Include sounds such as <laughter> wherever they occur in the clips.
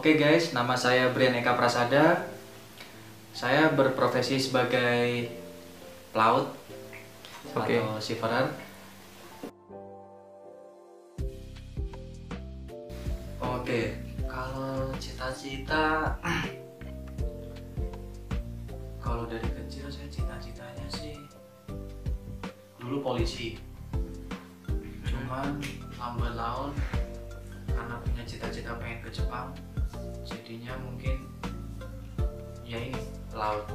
Oke guys, nama saya Brian Eka Prasada. Saya berprofesi sebagai pelaut Oke. atau seafarer. Oke, kalau cita-cita <clears throat> kalau dari kecil saya cita-citanya sih dulu polisi. Cuman lambat laun karena punya cita-cita pengen ke Jepang, jadinya mungkin ya ini pelaut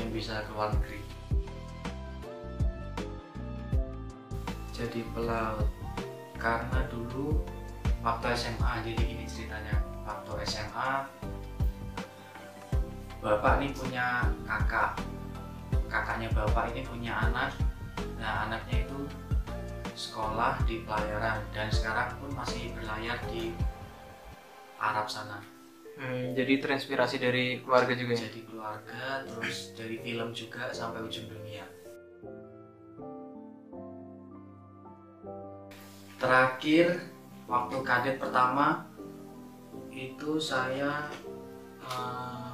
yang bisa ke luar negeri. Jadi pelaut. Karena dulu waktu SMA jadi gini ceritanya. Waktu SMA bapak nih punya kakak. Kakaknya bapak ini punya anak. Nah anaknya itu sekolah di pelayaran dan sekarang pun masih berlayar di Arab sana. Hmm, jadi terinspirasi dari keluarga juga ya? jadi keluarga terus dari film juga sampai ujung dunia. Terakhir waktu kadet pertama itu saya eh,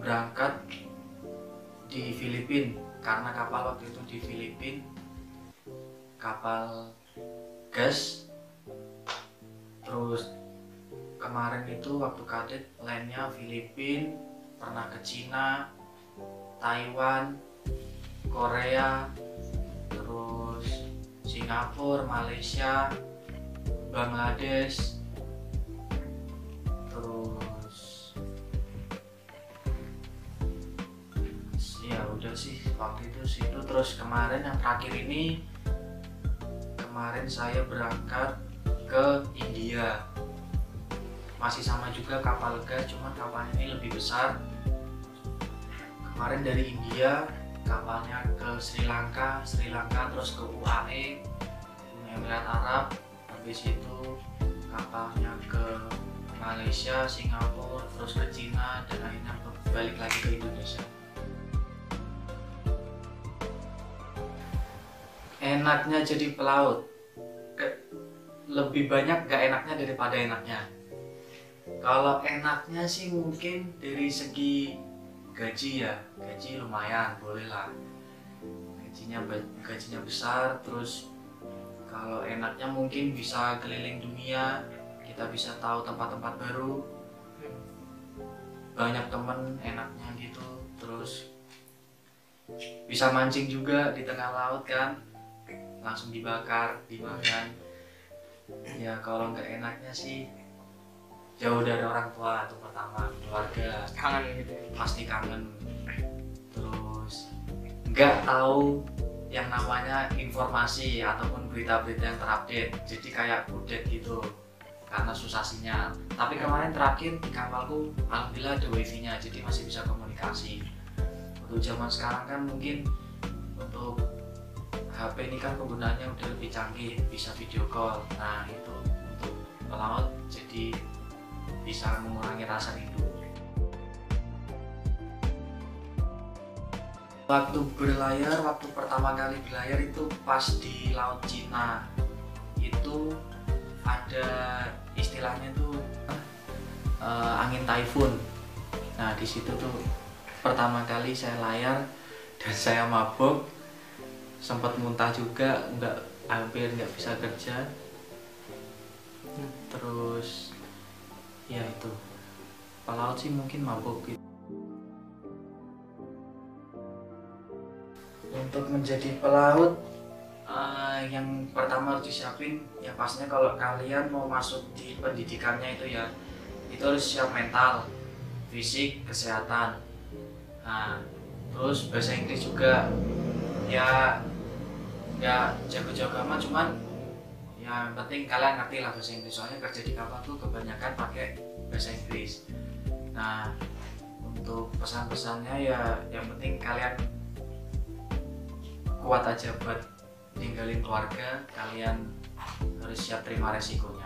berangkat di Filipina karena kapal waktu itu di Filipina kapal gas terus kemarin itu waktu kadet lainnya Filipina pernah ke Cina Taiwan Korea terus Singapura Malaysia Bangladesh terus ya udah sih waktu itu situ terus kemarin yang terakhir ini kemarin saya berangkat ke India. Masih sama juga kapal gas cuman kapalnya ini lebih besar. Kemarin dari India kapalnya ke Sri Lanka Sri Lanka terus ke UAE Emirat Arab habis itu kapalnya ke Malaysia Singapura terus ke Cina dan akhirnya balik lagi ke Indonesia. Enaknya jadi pelaut lebih banyak gak enaknya daripada enaknya. Kalau enaknya sih mungkin dari segi gaji ya gaji lumayan boleh lah. Gajinya gajinya besar terus kalau enaknya mungkin bisa keliling dunia kita bisa tahu tempat-tempat baru. Banyak temen enaknya gitu terus bisa mancing juga di tengah laut kan. Langsung dibakar dimakan ya kalau nggak enaknya sih jauh dari orang tua itu pertama keluarga. Kangen gitu ya? pasti kangen. Terus nggak tahu yang namanya informasi ataupun berita-berita yang terupdate. Jadi kayak kudet gitu karena susah sinyal. Tapi kemarin terakhir di kapalku alhamdulillah ada wifi nya jadi masih bisa komunikasi. Untuk zaman sekarang kan mungkin untuk HP ini kan penggunanya udah lebih canggih bisa video call. Nah itu untuk pelaut jadi bisa mengurangi rasa rindu. Waktu berlayar waktu pertama kali berlayar itu pas di laut Cina. Itu ada istilahnya tuh eh, angin typhoon. Nah di situ tuh pertama kali saya layar dan saya mabok sempat muntah juga nggak hampir nggak bisa kerja. Terus ya itu. Pelaut sih mungkin mabuk gitu. Untuk menjadi pelaut eh, yang pertama harus disiapin. Ya pastinya kalau kalian mau masuk di pendidikannya itu ya itu harus siap mental fisik kesehatan. Nah terus bahasa Inggris juga. Ya ya jago-jago amat cuman ya yang penting kalian ngerti lah bahasa Inggris. Soalnya kerja di kapal tuh kebanyakan pakai bahasa Inggris. Nah untuk pesan-pesannya ya yang penting kalian kuat aja buat ninggalin keluarga. Kalian harus siap terima resikonya